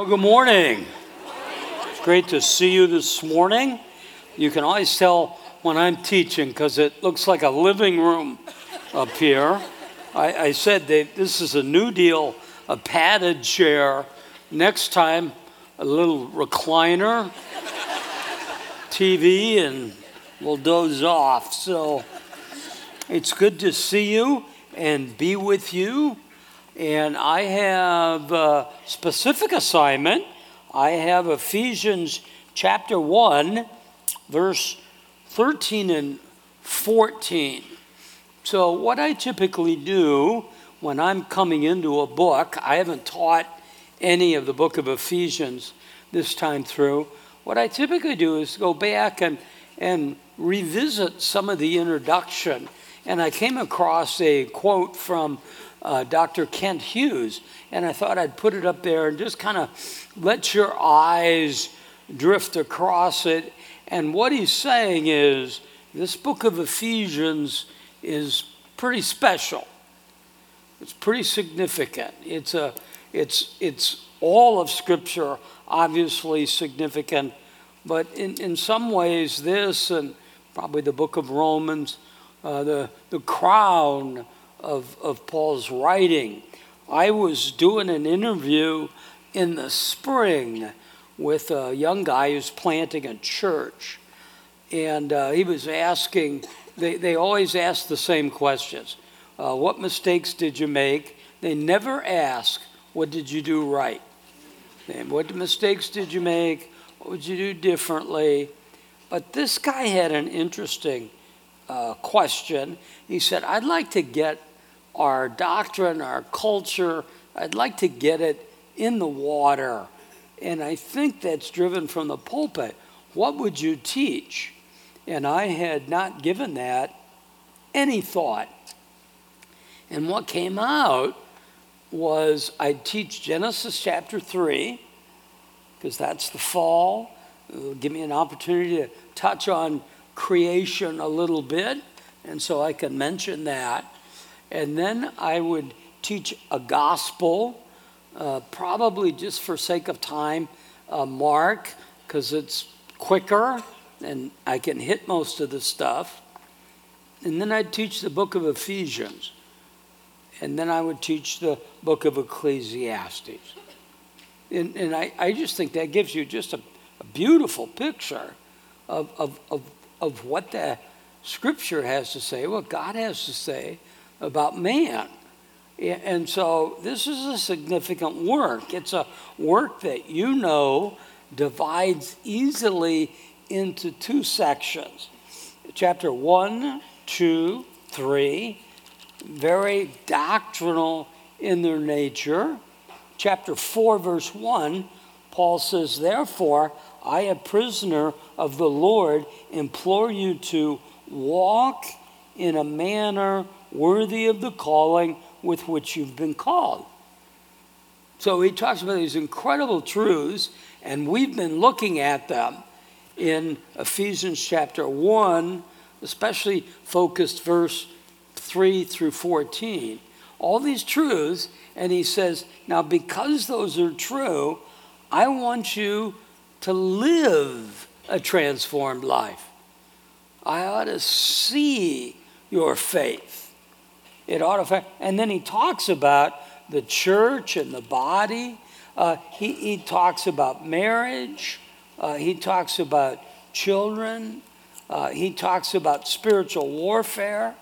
Well, good morning. It's great to see you this morning. You can always tell when I'm teaching because it looks like a living room up here. I, I said this is a new deal, a padded chair. Next time, a little recliner, TV, and we'll doze off. So it's good to see you and be with you. And I have a specific assignment. I have Ephesians chapter 1, verse 13 and 14. So, what I typically do when I'm coming into a book, I haven't taught any of the book of Ephesians this time through. What I typically do is go back and, and revisit some of the introduction. And I came across a quote from uh, Dr. Kent Hughes, and I thought I'd put it up there and just kind of let your eyes drift across it. And what he's saying is this book of Ephesians is pretty special. It's pretty significant. It's a it's it's all of scripture obviously significant, but in, in some ways this and probably the book of Romans, uh, the the crown of, of Paul's writing. I was doing an interview in the spring with a young guy who's planting a church. And uh, he was asking, they, they always ask the same questions. Uh, what mistakes did you make? They never ask, what did you do right? And what mistakes did you make? What would you do differently? But this guy had an interesting uh, question. He said, I'd like to get our doctrine, our culture. I'd like to get it in the water. And I think that's driven from the pulpit. What would you teach? And I had not given that any thought. And what came out was I'd teach Genesis chapter 3, because that's the fall. It'll give me an opportunity to touch on creation a little bit, and so I can mention that. And then I would teach a gospel, uh, probably just for sake of time, uh, Mark, because it's quicker and I can hit most of the stuff. And then I'd teach the book of Ephesians. And then I would teach the book of Ecclesiastes. And, and I, I just think that gives you just a, a beautiful picture of, of, of, of what the scripture has to say, what God has to say about man. And so this is a significant work. It's a work that you know divides easily into two sections. Chapter 1, 2, 3, very doctrinal in their nature. Chapter 4, verse 1, Paul says, Therefore, I, a prisoner of the Lord, implore you to walk in a manner worthy of the calling with which you've been called. So he talks about these incredible truths, and we've been looking at them in Ephesians chapter 1, especially focused verse 3 through 14. All these truths, and he says, Now, because those are true, I want you to live a transformed life. I ought to see your faith. It ought to affect. And then he talks about the church and the body. Uh, he, he talks about marriage. Uh, he talks about children. Uh, he talks about spiritual warfare.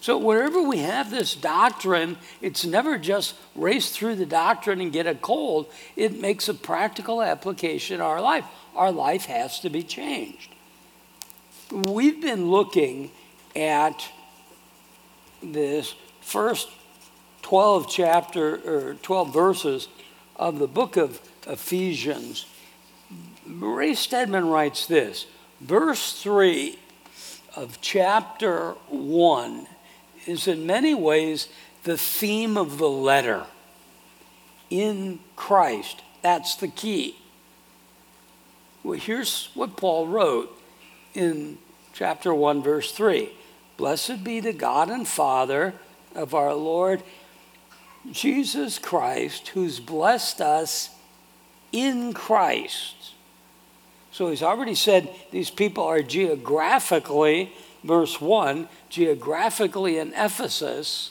So, wherever we have this doctrine, it's never just race through the doctrine and get a cold. It makes a practical application in our life. Our life has to be changed. We've been looking at this first 12 chapter or 12 verses of the book of Ephesians, Ray Stedman writes this verse 3 of chapter 1 is in many ways the theme of the letter. In Christ. That's the key. Well, here's what Paul wrote in chapter 1, verse 3 Blessed be the God and Father of our Lord Jesus Christ, who's blessed us in Christ. So he's already said these people are geographically, verse 1, geographically in Ephesus,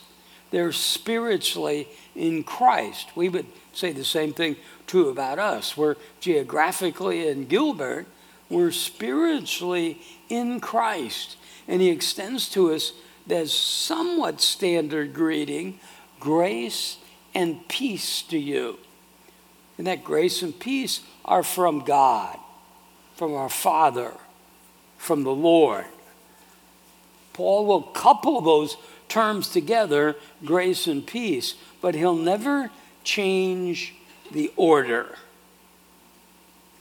they're spiritually in Christ. We would say the same thing true about us. We're geographically in Gilbert, we're spiritually in Christ. And he extends to us that somewhat standard greeting grace and peace to you. And that grace and peace are from God, from our Father, from the Lord. Paul will couple those terms together, grace and peace, but he'll never change the order.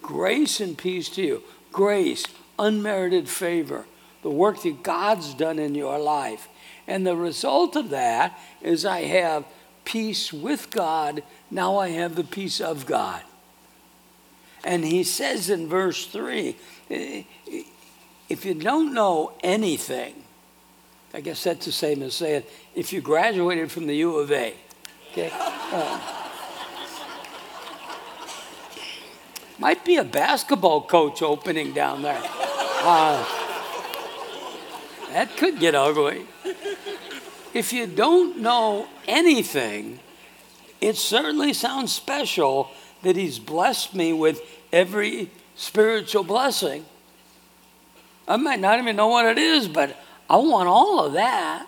Grace and peace to you. Grace, unmerited favor, the work that God's done in your life. And the result of that is I have peace with God. Now I have the peace of God. And he says in verse 3 if you don't know anything, I guess that's the same as saying if you graduated from the U of A. Okay? Uh, might be a basketball coach opening down there. Uh, that could get ugly. If you don't know anything, it certainly sounds special that He's blessed me with every spiritual blessing. I might not even know what it is, but I want all of that.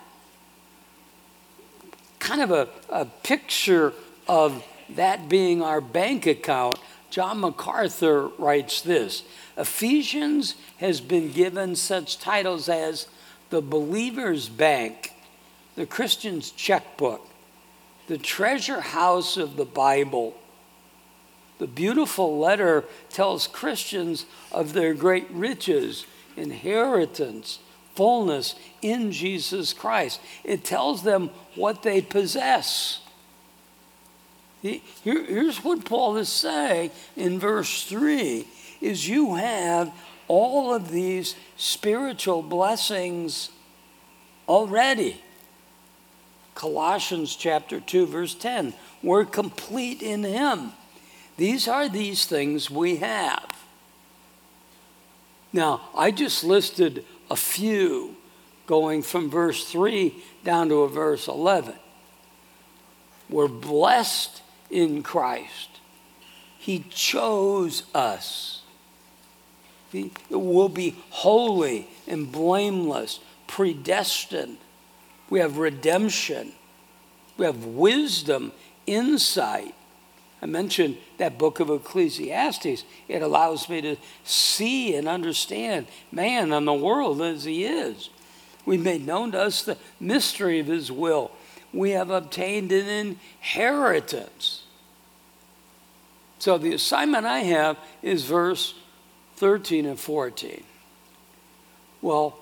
Kind of a, a picture of that being our bank account. John MacArthur writes this Ephesians has been given such titles as the believer's bank, the Christian's checkbook, the treasure house of the Bible. The beautiful letter tells Christians of their great riches, inheritance, fullness in Jesus Christ. It tells them what they possess. Here, here's what Paul is saying in verse 3 is you have all of these spiritual blessings already. Colossians chapter 2 verse 10 we're complete in him. These are these things we have. Now, I just listed a few going from verse 3 down to a verse 11. We're blessed in Christ. He chose us. He will be holy and blameless, predestined. We have redemption. We have wisdom, insight. I mentioned that book of Ecclesiastes. It allows me to see and understand man and the world as he is. We've made known to us the mystery of his will. We have obtained an inheritance. So the assignment I have is verse 13 and 14. Well,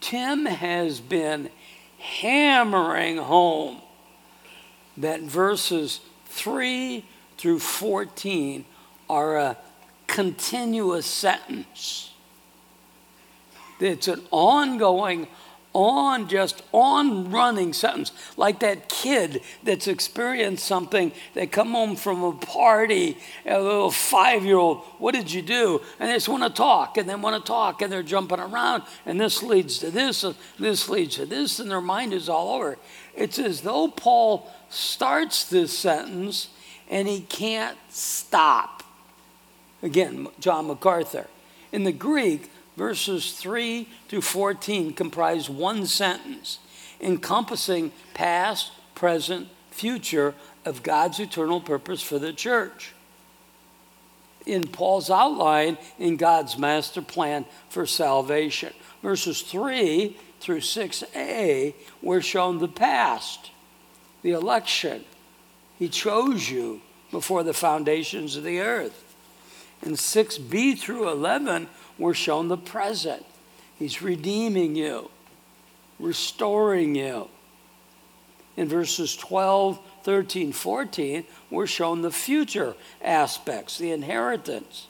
Tim has been hammering home that verses 3 through 14 are a continuous sentence. It's an ongoing, on just on running sentence. Like that kid that's experienced something, they come home from a party, a little five year old, what did you do? And they just want to talk and they want to talk and they're jumping around and this leads to this and this leads to this and their mind is all over. It's as though Paul starts this sentence and he can't stop. Again, John MacArthur. In the Greek, verses 3 through 14 comprise one sentence encompassing past, present, future of God's eternal purpose for the church. In Paul's outline in God's master plan for salvation. Verses 3 through 6a were shown the past, the election, he chose you before the foundations of the earth. And 6b through 11 we're shown the present. He's redeeming you, restoring you. In verses 12, 13, 14, we're shown the future aspects, the inheritance.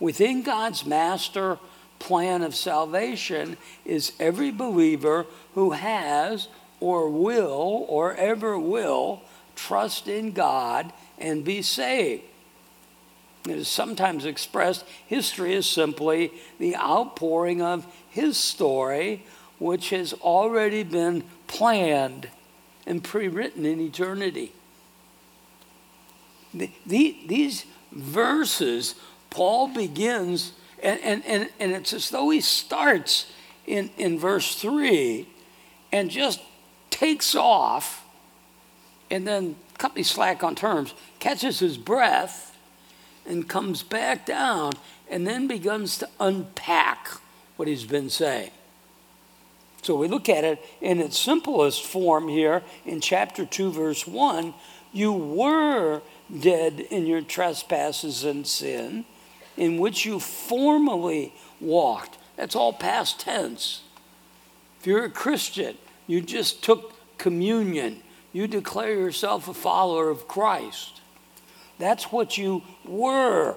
Within God's master plan of salvation is every believer who has or will or ever will trust in God and be saved. It is sometimes expressed history is simply the outpouring of his story, which has already been planned and pre written in eternity. The, the, these verses, Paul begins, and, and, and, and it's as though he starts in, in verse 3 and just takes off and then cut me slack on terms, catches his breath and comes back down and then begins to unpack what he's been saying. So we look at it in its simplest form here in chapter 2, verse 1. You were dead in your trespasses and sin, in which you formerly walked. That's all past tense. If you're a Christian, you just took communion. You declare yourself a follower of Christ. That's what you were.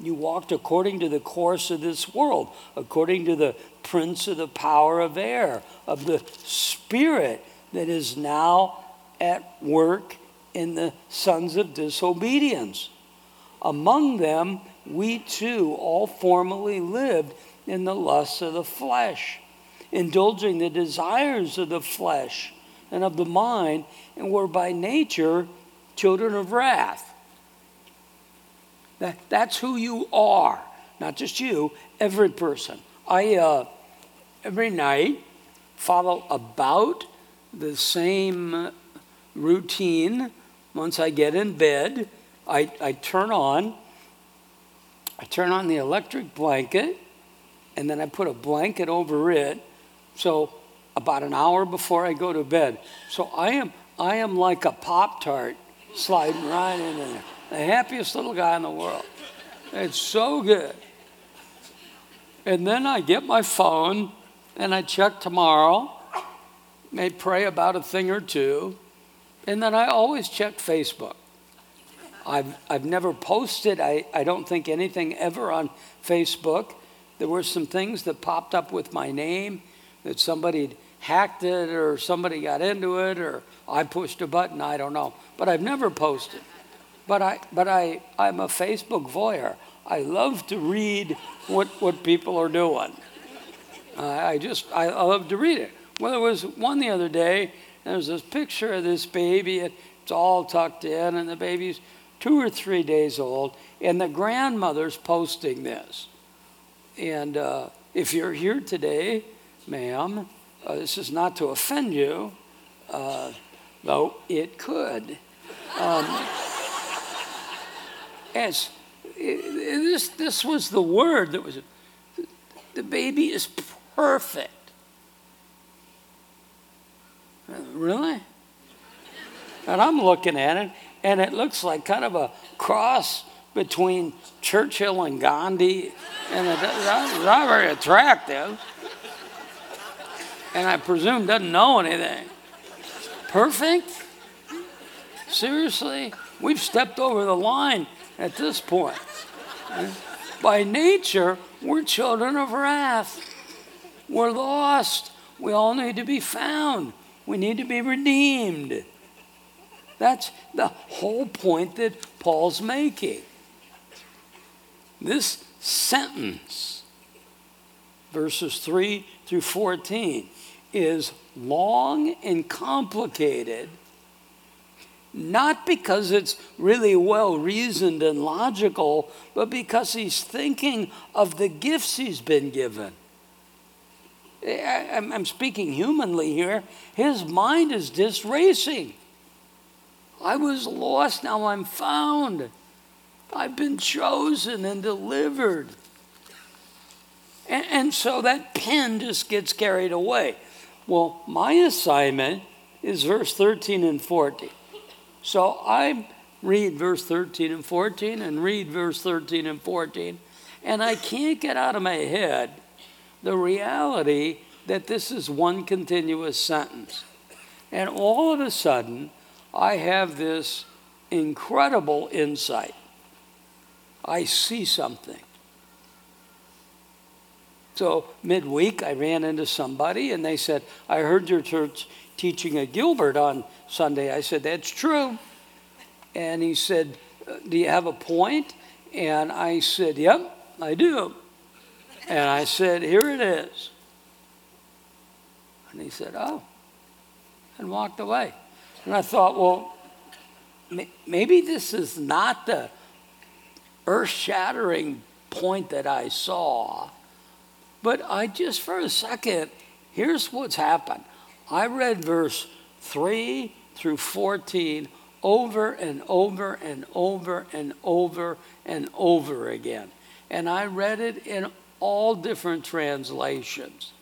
You walked according to the course of this world, according to the prince of the power of air, of the spirit that is now at work in the sons of disobedience. Among them, we too all formerly lived in the lusts of the flesh, indulging the desires of the flesh and of the mind, and were by nature children of wrath. That, that's who you are, not just you, every person. I, uh, every night, follow about the same routine. Once I get in bed, I, I turn on, I turn on the electric blanket, and then I put a blanket over it. So about an hour before I go to bed. So I am I am like a Pop Tart sliding right in there the happiest little guy in the world. It's so good. And then I get my phone and I check tomorrow, may pray about a thing or two, and then I always check Facebook. I've, I've never posted, I, I don't think anything ever on Facebook. There were some things that popped up with my name that somebody hacked it or somebody got into it or I pushed a button, I don't know. But I've never posted. But I, but I, I'm a Facebook voyeur. I love to read what, what people are doing. I just, I love to read it. Well, there was one the other day, and there's this picture of this baby. It's all tucked in, and the baby's two or three days old, and the grandmother's posting this. And uh, if you're here today, ma'am, uh, this is not to offend you, uh, though it could. Um, as this, this was the word that was, the baby is perfect. Really? And I'm looking at it, and it looks like kind of a cross between Churchill and Gandhi, and it's not very attractive. And I presume doesn't know anything. Perfect? Seriously? We've stepped over the line at this point. By nature, we're children of wrath. We're lost. We all need to be found. We need to be redeemed. That's the whole point that Paul's making. This sentence, verses 3 through 14, is long and complicated not because it's really well reasoned and logical, but because he's thinking of the gifts he's been given. I'm speaking humanly here. His mind is just racing. I was lost, now I'm found. I've been chosen and delivered. And, and, so that pen just gets carried away. Well, my assignment is verse 13 and 14. So I read verse 13 and 14 and read verse 13 and 14, and I can't get out of my head the reality that this is one continuous sentence. And all of a sudden, I have this incredible insight. I see something. So, midweek, I ran into somebody and they said, I heard your church teaching at Gilbert on Sunday. I said, That's true. And he said, uh, Do you have a point? And I said, Yep, I do. And I said, Here it is. And he said, Oh, and walked away. And I thought, Well, maybe this is not the earth shattering point that I saw. But I just, for a second, here's what's happened. I read verse 3 through 14 over and over and over and over and over again. And I read it in all different translations.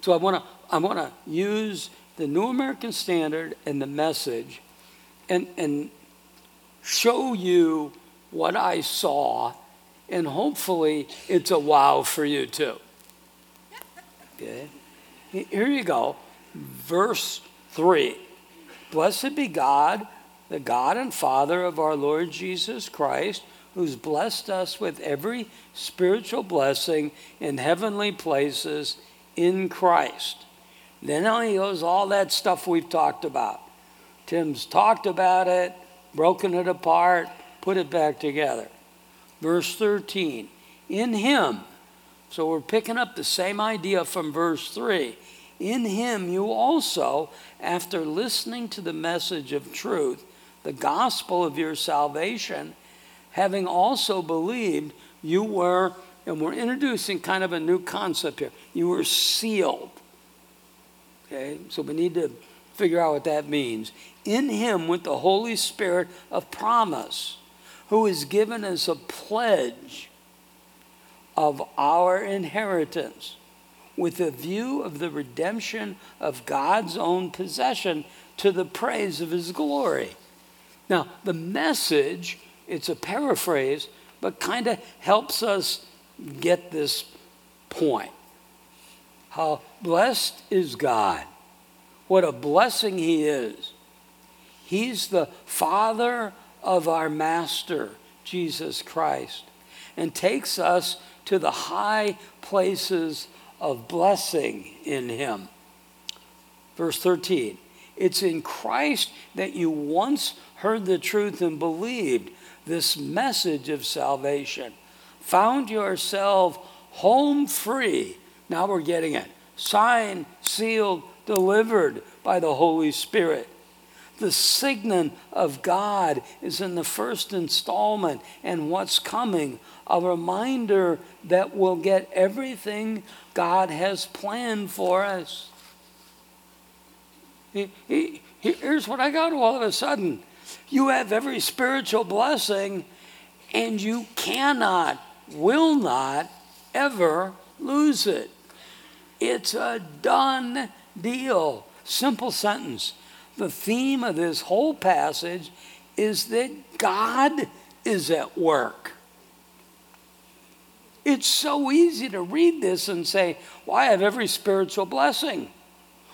So I want to I want to use the New American Standard and the message and and show you what I saw and hopefully it's a wow for you too. Okay? Here you go. Verse 3. Blessed be God, the God and Father of our Lord Jesus Christ, who's blessed us with every spiritual blessing in heavenly places in Christ. Then he goes all that stuff we've talked about. Tim's talked about it, broken it apart, put it back together. Verse 13, in him, so we're picking up the same idea from verse 3. In him you also, after listening to the message of truth, the gospel of your salvation, having also believed, you were, and we're introducing kind of a new concept here, you were sealed. Okay, so we need to figure out what that means. In him with the Holy Spirit of promise, who is given as a pledge of our inheritance with a view of the redemption of God's own possession to the praise of his glory. Now, the message, it's a paraphrase, but kind of helps us get this point. How blessed is God. What a blessing he is. He's the Father of our Master, Jesus Christ, and takes us to the high places of blessing in him. Verse 13 It's in Christ that you once heard the truth and believed this message of salvation, found yourself home free. Now we're getting it. Signed, sealed, delivered by the Holy Spirit. The signet of God is in the first installment and what's coming, a reminder that we'll get everything God has planned for us. He, he, here's what I got all of a sudden you have every spiritual blessing, and you cannot, will not ever lose it. It's a done deal. Simple sentence. The theme of this whole passage is that God is at work. It's so easy to read this and say, Well, I have every spiritual blessing.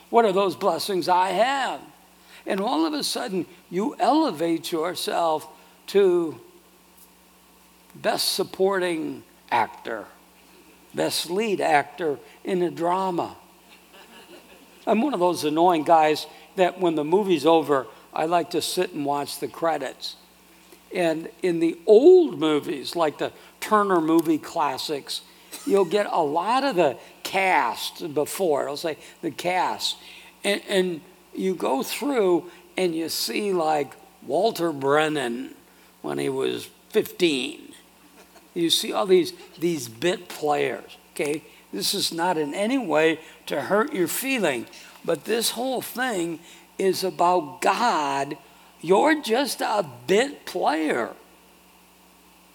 What are those blessings I have? And all of a sudden, you elevate yourself to best supporting actor, best lead actor in a drama. I'm one of those annoying guys that when the movie's over, I like to sit and watch the credits. And in the old movies, like the Turner movie classics, you'll get a lot of the cast before. It'll say the cast. And, and you go through and you see like Walter Brennan when he was 15. You see all these, these bit players, okay? This is not in any way to hurt your feeling, but this whole thing is about God you're just a bit player.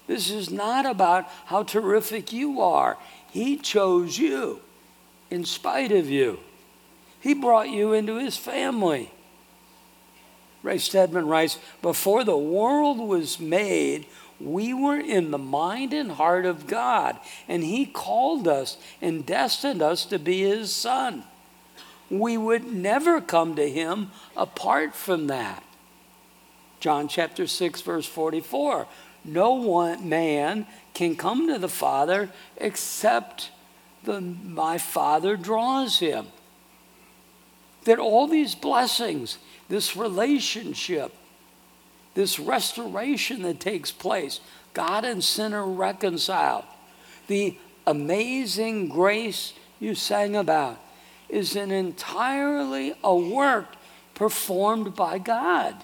This is not about how terrific you are. He chose you in spite of you. He brought you into his family. Ray Stedman writes Before the world was made, we were in the mind and heart of God, and He called us and destined us to be His Son. We would never come to Him apart from that. John chapter 6, verse 44. No one man can come to the Father except the, my Father draws him. That all these blessings, this relationship, this restoration that takes place, God and sinner reconciled. The amazing grace you sang about is an entirely a work performed by God.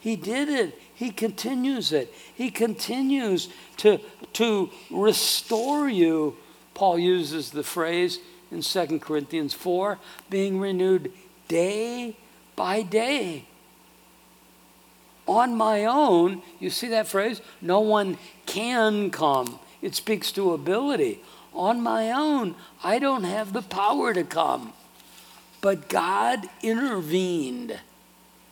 He did it. He continues it. He continues to, to restore you. Paul uses the phrase in 2 Corinthians 4 being renewed day by day. On my own, you see that phrase? No one can come. It speaks to ability. On my own, I don't have the power to come. But God intervened.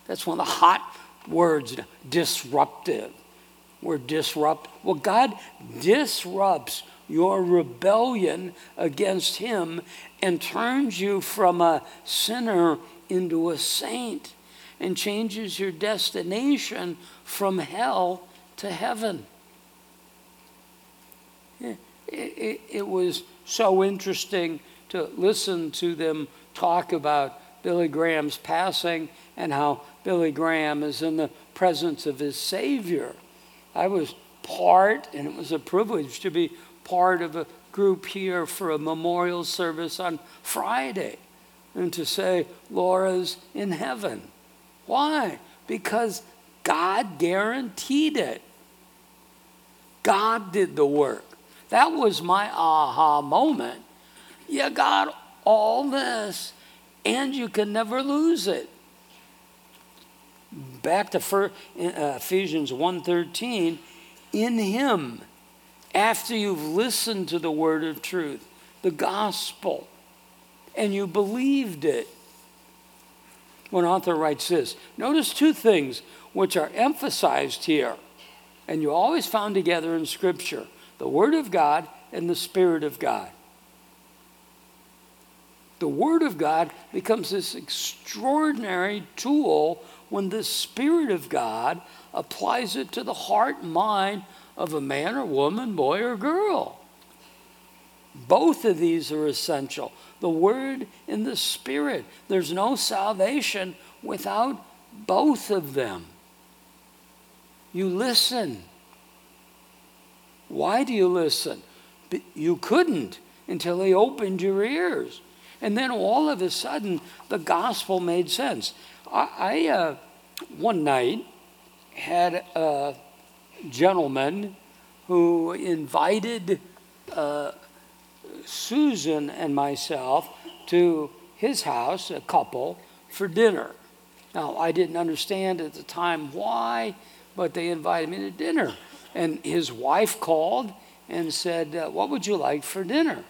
That's one of the hot words, disruptive. We're disrupt. Well, God disrupts your rebellion against Him and turns you from a sinner into a saint and changes your destination from hell to heaven. It, it, it, was so interesting to listen to them talk about Billy Graham's passing and how Billy Graham is in the presence of his Savior. I was part, and it was a privilege to be part of a group here for a memorial service on Friday and to say, Laura's in heaven. Why? Because God guaranteed it. God did the work. That was my aha moment. You got all this, and you can never lose it. Back to uh, Ephesians 1:13, in him after you've listened to the word of truth, the gospel, and you believed it. One author writes this Notice two things which are emphasized here, and you always found together in Scripture the Word of God and the Spirit of God. The Word of God becomes this extraordinary tool when the Spirit of God applies it to the heart and mind of a man or woman, boy or girl. Both of these are essential the Word and the Spirit. There's no salvation without both of them. You listen. Why do you listen? You couldn't until He opened your ears. And then all of a sudden, the gospel made sense. I, I uh, one night, had a gentleman who invited uh, Susan and myself to his house, a couple, for dinner. Now, I didn't understand at the time why, but they invited me to dinner. And his wife called and said, uh, What would you like for dinner?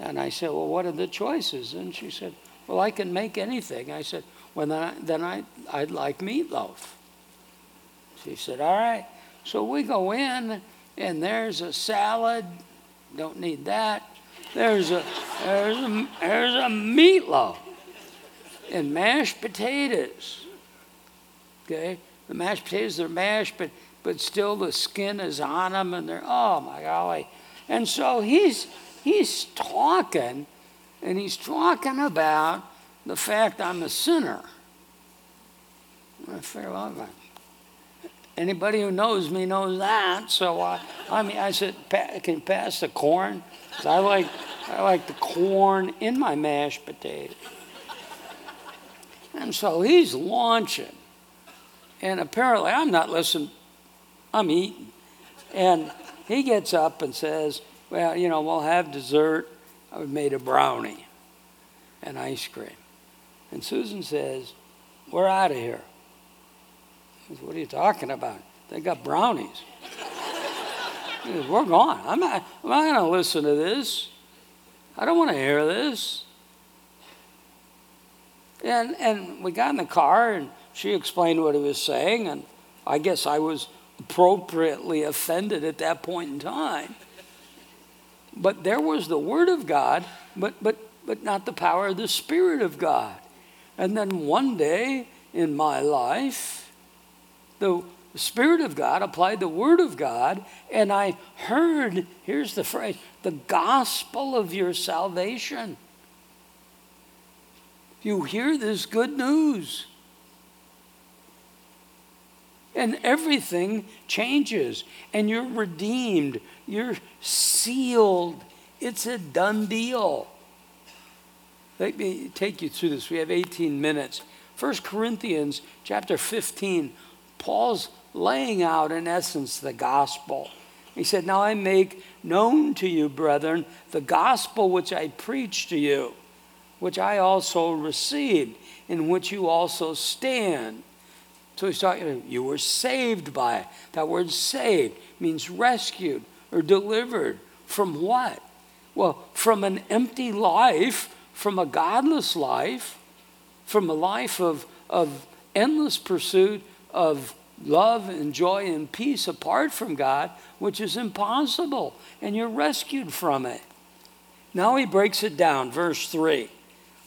And I said, Well, what are the choices? And she said, Well, I can make anything. I said, Well, then, I, then I, I'd like meatloaf. She said, All right. So we go in, and there's a salad. Don't need that. There's a, there's a, there's a meatloaf and mashed potatoes. Okay? The mashed potatoes, are mashed, but, but still the skin is on them, and they're, oh my golly. And so he's, he's talking, and he's talking about the fact I'm a sinner. I figure, anybody who knows me knows that. So I, I mean, I said, can pass the corn? I like, I like the corn in my mashed potato. And so he's launching. And apparently I'm not listening, I'm eating. And he gets up and says, well, you know, we'll have dessert. I've made a brownie and ice cream. And Susan says, We're out of here. Says, what are you talking about? They got brownies. Says, We're gone. I'm not, I'm not going to listen to this. I don't want to hear this. And, and we got in the car, and she explained what he was saying, and I guess I was appropriately offended at that point in time. But there was the Word of God, but, but, but not the power of the Spirit of God. And then one day in my life, the Spirit of God applied the Word of God, and I heard here's the phrase the gospel of your salvation. You hear this good news. And everything changes, and you're redeemed, you're sealed. It's a done deal. Let me take you through this. We have 18 minutes. 1 Corinthians chapter 15, Paul's laying out, in essence, the gospel. He said, Now I make known to you, brethren, the gospel which I preach to you, which I also received, in which you also stand. So he's talking, you were saved by it. That word saved means rescued or delivered. From what? Well, from an empty life, from a godless life, from a life of, of endless pursuit of love and joy and peace apart from God, which is impossible, and you're rescued from it. Now he breaks it down, verse 3.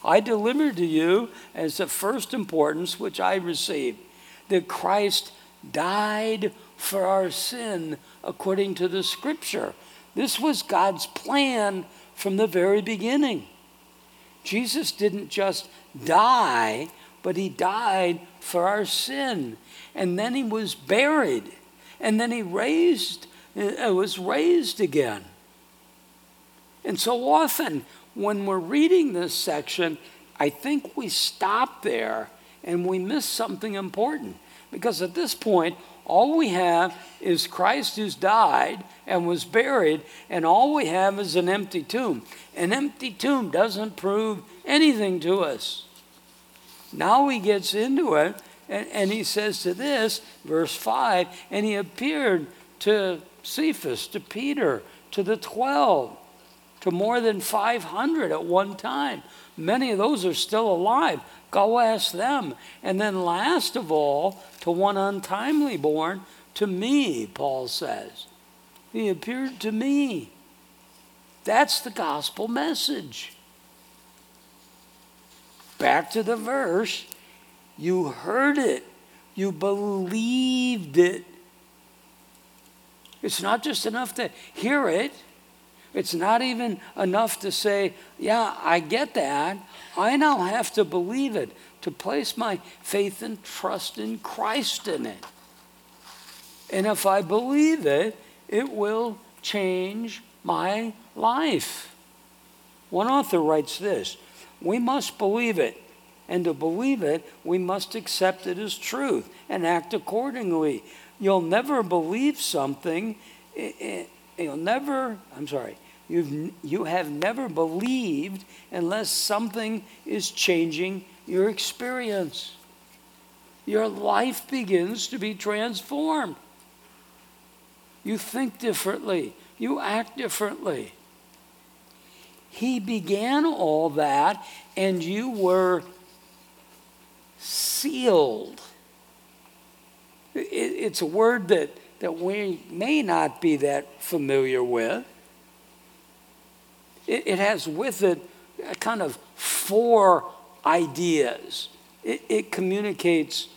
I delivered to you as of first importance, which I received, that Christ died for our sin according to the scripture. This was God's plan from the very beginning. Jesus didn't just die, but he died for our sin. And then he was buried. And then he raised, uh, was raised again. And so often when we're reading this section, I think we stop there and we miss something important. Because at this point, all we have is Christ who's died and was buried, and all we have is an empty tomb. An empty tomb doesn't prove anything to us. Now he gets into it, and, and he says to this, verse 5 and he appeared to Cephas, to Peter, to the 12, to more than 500 at one time. Many of those are still alive. Go ask them. And then, last of all, to one untimely born, to me, Paul says. He appeared to me. That's the gospel message. Back to the verse. You heard it, you believed it. It's not just enough to hear it. It's not even enough to say, Yeah, I get that. I now have to believe it, to place my faith and trust in Christ in it. And if I believe it, it will change my life. One author writes this We must believe it. And to believe it, we must accept it as truth and act accordingly. You'll never believe something, eh, eh, you'll never, I'm sorry, You've, you have never believed unless something is changing your experience. Your life begins to be transformed. You think differently, you act differently. He began all that, and you were sealed. It, it's a word that, that we may not be that familiar with it, it has with it a kind of four ideas. It, it communicates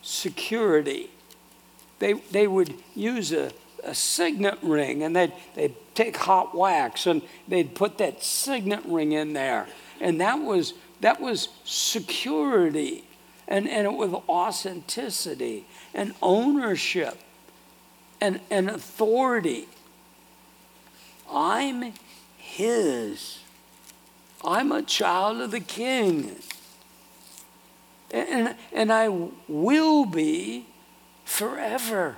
security. They, they would use a, a signet ring and they'd, they'd take hot wax and they'd put that signet ring in there. And that was, that was security and, and with authenticity and ownership and, and authority. I'm his. I'm a child of the king. And, and I will be forever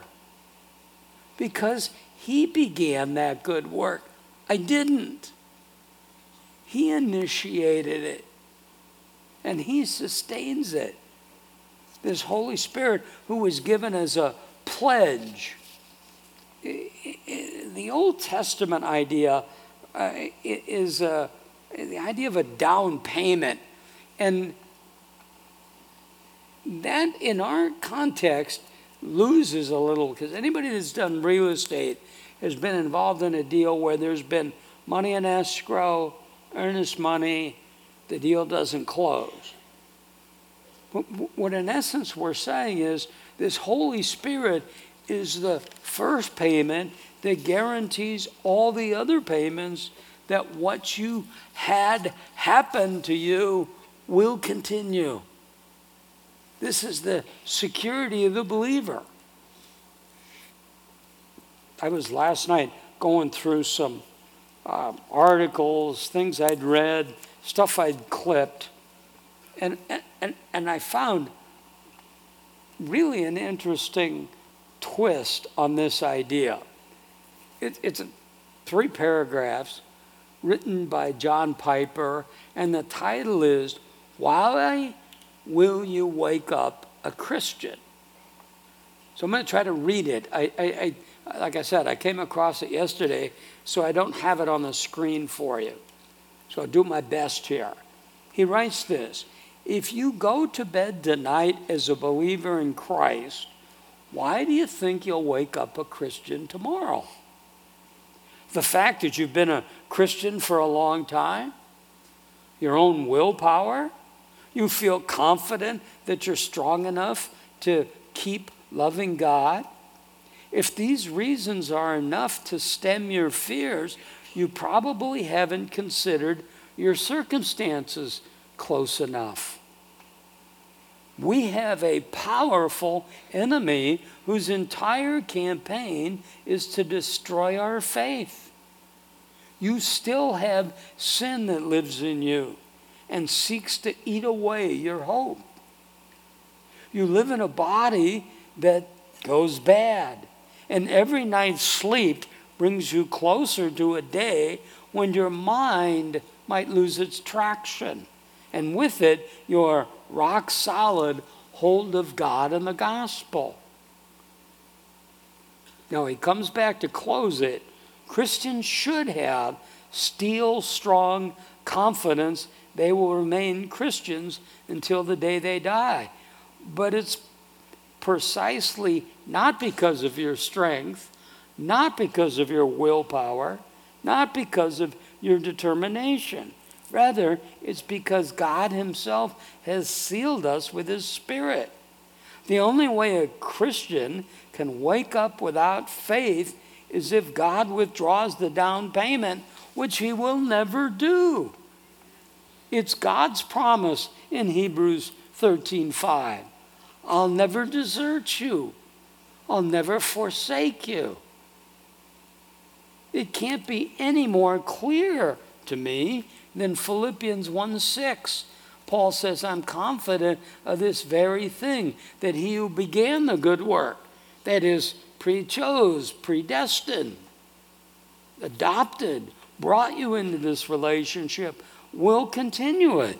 because he began that good work. I didn't. He initiated it and he sustains it. This Holy Spirit, who was given as a pledge. The Old Testament idea uh, is uh, the idea of a down payment. And that, in our context, loses a little because anybody that's done real estate has been involved in a deal where there's been money in escrow, earnest money, the deal doesn't close. But what, in essence, we're saying is this Holy Spirit is the first payment that guarantees all the other payments that what you had happen to you will continue. This is the security of the believer. I was last night going through some uh, articles, things I'd read, stuff I'd clipped, and, and, and I found really an interesting twist on this idea. It, it's three paragraphs written by John Piper, and the title is Why Will You Wake Up a Christian? So I'm going to try to read it. I, I, I, like I said, I came across it yesterday, so I don't have it on the screen for you. So I'll do my best here. He writes this If you go to bed tonight as a believer in Christ, why do you think you'll wake up a Christian tomorrow? The fact that you've been a Christian for a long time? Your own willpower? You feel confident that you're strong enough to keep loving God? If these reasons are enough to stem your fears, you probably haven't considered your circumstances close enough. We have a powerful enemy whose entire campaign is to destroy our faith. You still have sin that lives in you and seeks to eat away your hope. You live in a body that goes bad, and every night's sleep brings you closer to a day when your mind might lose its traction, and with it, your rock solid hold of God and the gospel. Now he comes back to close it. Christians should have steel strong confidence they will remain Christians until the day they die. But it's precisely not because of your strength, not because of your willpower, not because of your determination. Rather, it's because God Himself has sealed us with His Spirit. The only way a Christian can wake up without faith is if God withdraws the down payment, which He will never do. It's God's promise in Hebrews 13:5. I'll never desert you. I'll never forsake you. It can't be any more clear to me than Philippians 1 6. Paul says, I'm confident of this very thing, that he who began the good work, that is, pre chose, predestined, adopted, brought you into this relationship, will continue it.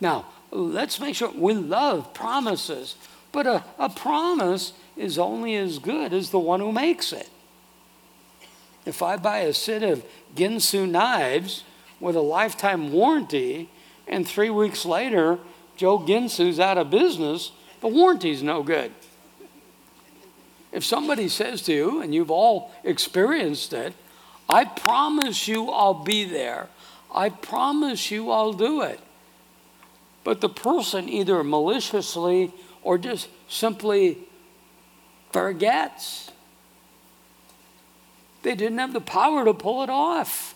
Now, let's make sure we love promises, but a, a promise is only as good as the one who makes it. If I buy a set of Ginsu knives with a lifetime warranty, and three weeks later, Joe Ginsu's out of business, the warranty's no good. If somebody says to you, and you've all experienced it, I promise you I'll be there. I promise you I'll do it. But the person either maliciously or just simply forgets. They didn't have the power to pull it off.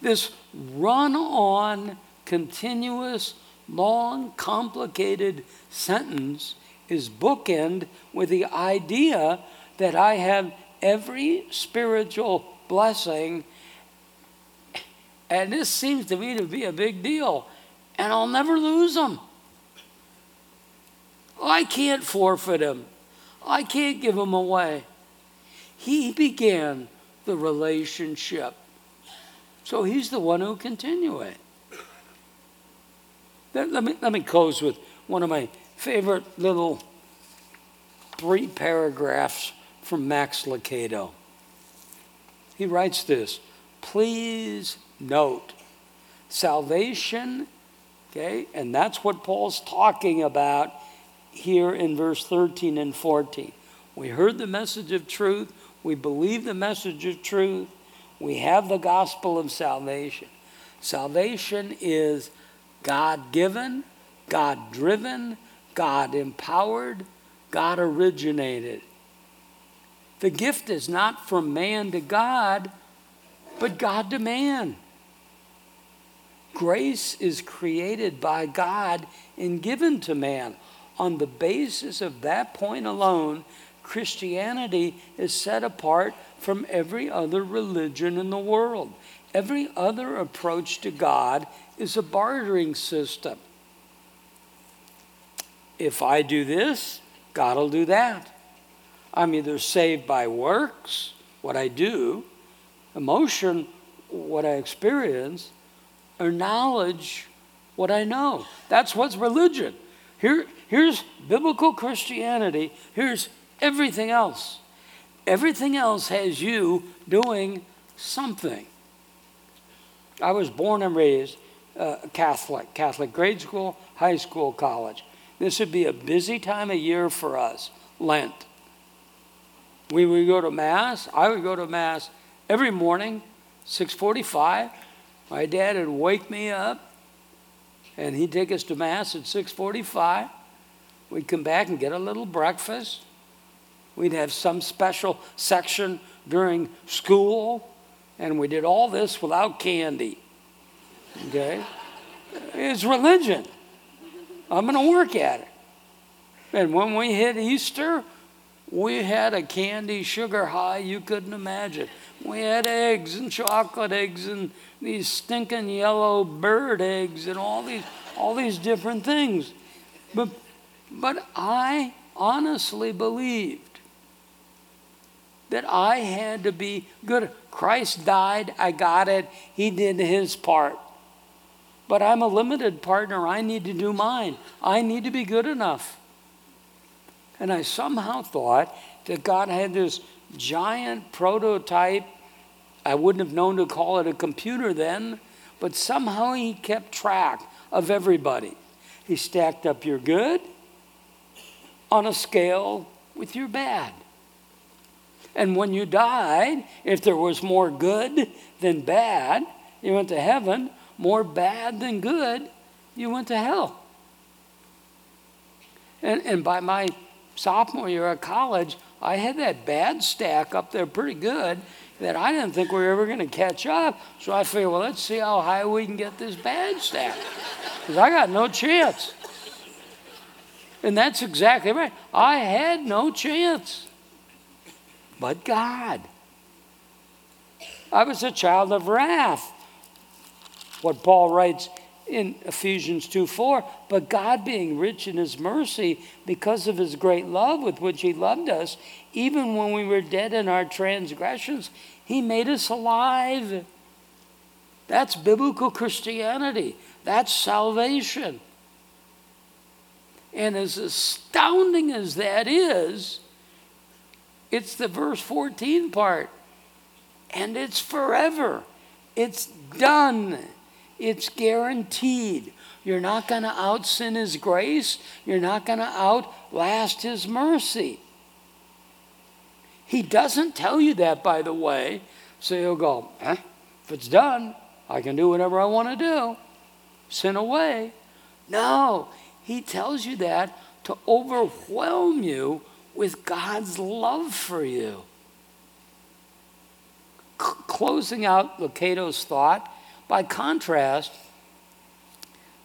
This run on, continuous, long, complicated sentence is bookend with the idea that I have every spiritual blessing, and this seems to me to be a big deal, and I'll never lose them. I can't forfeit them. I can't give them away. He began the relationship. So he's the one who continue it. Let me, let me close with one of my favorite little three paragraphs from Max Lucado. He writes this Please note, salvation, okay, and that's what Paul's talking about here in verse 13 and 14. We heard the message of truth, we believe the message of truth, we have the gospel of salvation. Salvation is God given, God driven, God empowered, God originated. The gift is not from man to God, but God to man. Grace is created by God and given to man. On the basis of that point alone, Christianity is set apart from every other religion in the world. Every other approach to God is a bartering system. If I do this, God will do that. I'm either saved by works, what I do, emotion, what I experience, or knowledge, what I know. That's what's religion. Here, here's biblical Christianity. Here's everything else. Everything else has you doing something. I was born and raised uh, Catholic, Catholic grade school, high school, college. This would be a busy time of year for us, Lent. We would go to Mass. I would go to Mass every morning, 645. My dad would wake me up, and he'd take us to Mass at 645. We'd come back and get a little breakfast. We'd have some special section during school, and we did all this without candy. Okay? It's religion. I'm going to work at it. And when we hit Easter, we had a candy sugar high you couldn't imagine. We had eggs and chocolate eggs and these stinking yellow bird eggs and all these all these different things. But but I honestly believed that I had to be good. Christ died, I got it. He did his part. But I'm a limited partner. I need to do mine. I need to be good enough. And I somehow thought that God had this giant prototype. I wouldn't have known to call it a computer then, but somehow He kept track of everybody. He stacked up your good on a scale with your bad. And when you died, if there was more good than bad, you went to heaven more bad than good, you went to hell. And, and by my sophomore year at college, I had that bad stack up there pretty good that I didn't think we were ever going to catch up. So I figured, well, let's see how high we can get this bad stack. Because I got no chance. And that's exactly right. I had no chance. But God. I was a child of wrath what Paul writes in Ephesians 2 4. But God, being rich in his mercy, because of his great love with which he loved us, even when we were dead in our transgressions, he made us alive. That's biblical Christianity. That's salvation. And as astounding as that is, it's the verse 14 part. And it's forever. It's done. It's guaranteed. You're not going to out sin His grace. You're not going to outlast His mercy. He doesn't tell you that, by the way. So you'll go, eh? if it's done, I can do whatever I want to do. Sin away. No, He tells you that to overwhelm you with God's love for you. C- closing out Lucado's thought, by contrast,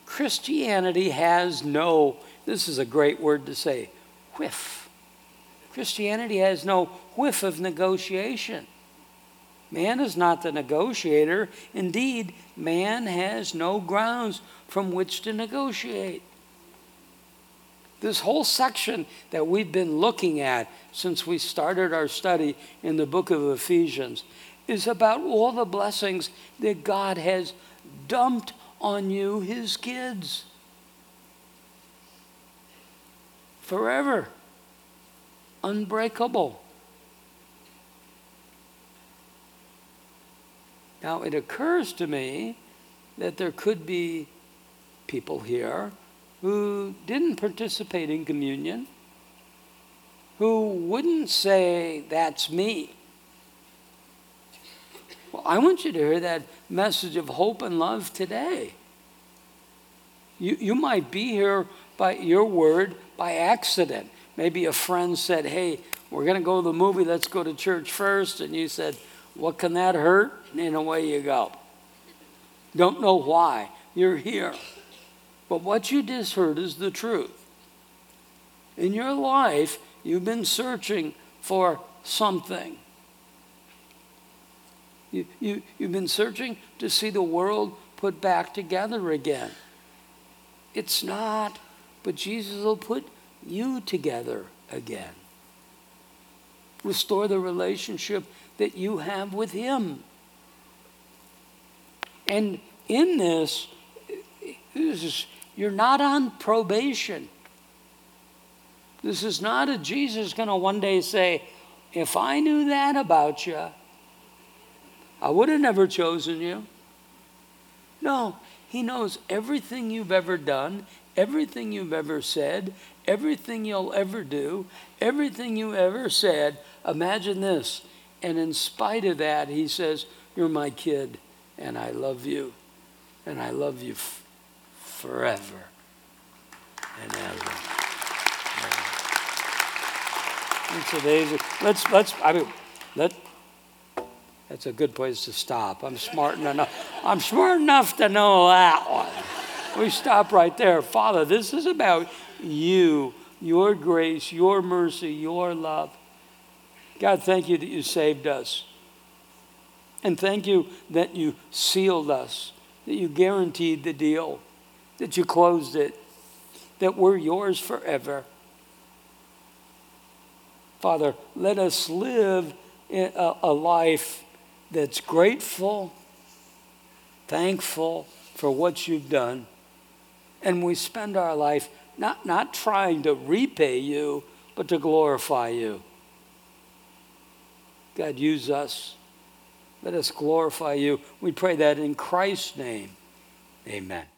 Christianity has no, this is a great word to say, whiff. Christianity has no whiff of negotiation. Man is not the negotiator. Indeed, man has no grounds from which to negotiate. This whole section that we've been looking at since we started our study in the book of Ephesians is about all the blessings that God has dumped on you, his kids. Forever. Unbreakable. Now, it occurs to me that there could be people here who didn't participate in communion, who wouldn't say, That's me. I want you to hear that message of hope and love today. You, you might be here by your word by accident. Maybe a friend said, Hey, we're going to go to the movie, let's go to church first. And you said, What can that hurt? And away you go. Don't know why. You're here. But what you just heard is the truth. in your life, you've been searching for something. You, you, you've been searching to see the world put back together again. It's not, but Jesus will put you together again. Restore the relationship that you have with Him. And in this, you're not on probation. This is not a Jesus going to one day say, if I knew that about you, I would have never chosen you. No, he knows everything you've ever done, everything you've ever said, everything you'll ever do, everything you ever said. Imagine this. And in spite of that, he says, You're my kid, and I love you, and I love you f- forever and ever. It's amazing. Let's, let's, I mean, let, that's a good place to stop. I'm smart enough. I'm smart enough to know that one. We stop right there. Father, this is about you, your grace, your mercy, your love. God, thank you that you saved us. And thank you that you sealed us, that you guaranteed the deal, that you closed it, that we're yours forever. Father, let us live a, a life that's grateful, thankful for what you've done. And we spend our life not, not trying to repay you, but to glorify you. God, use us. Let us glorify you. We pray that in Christ's name. Amen.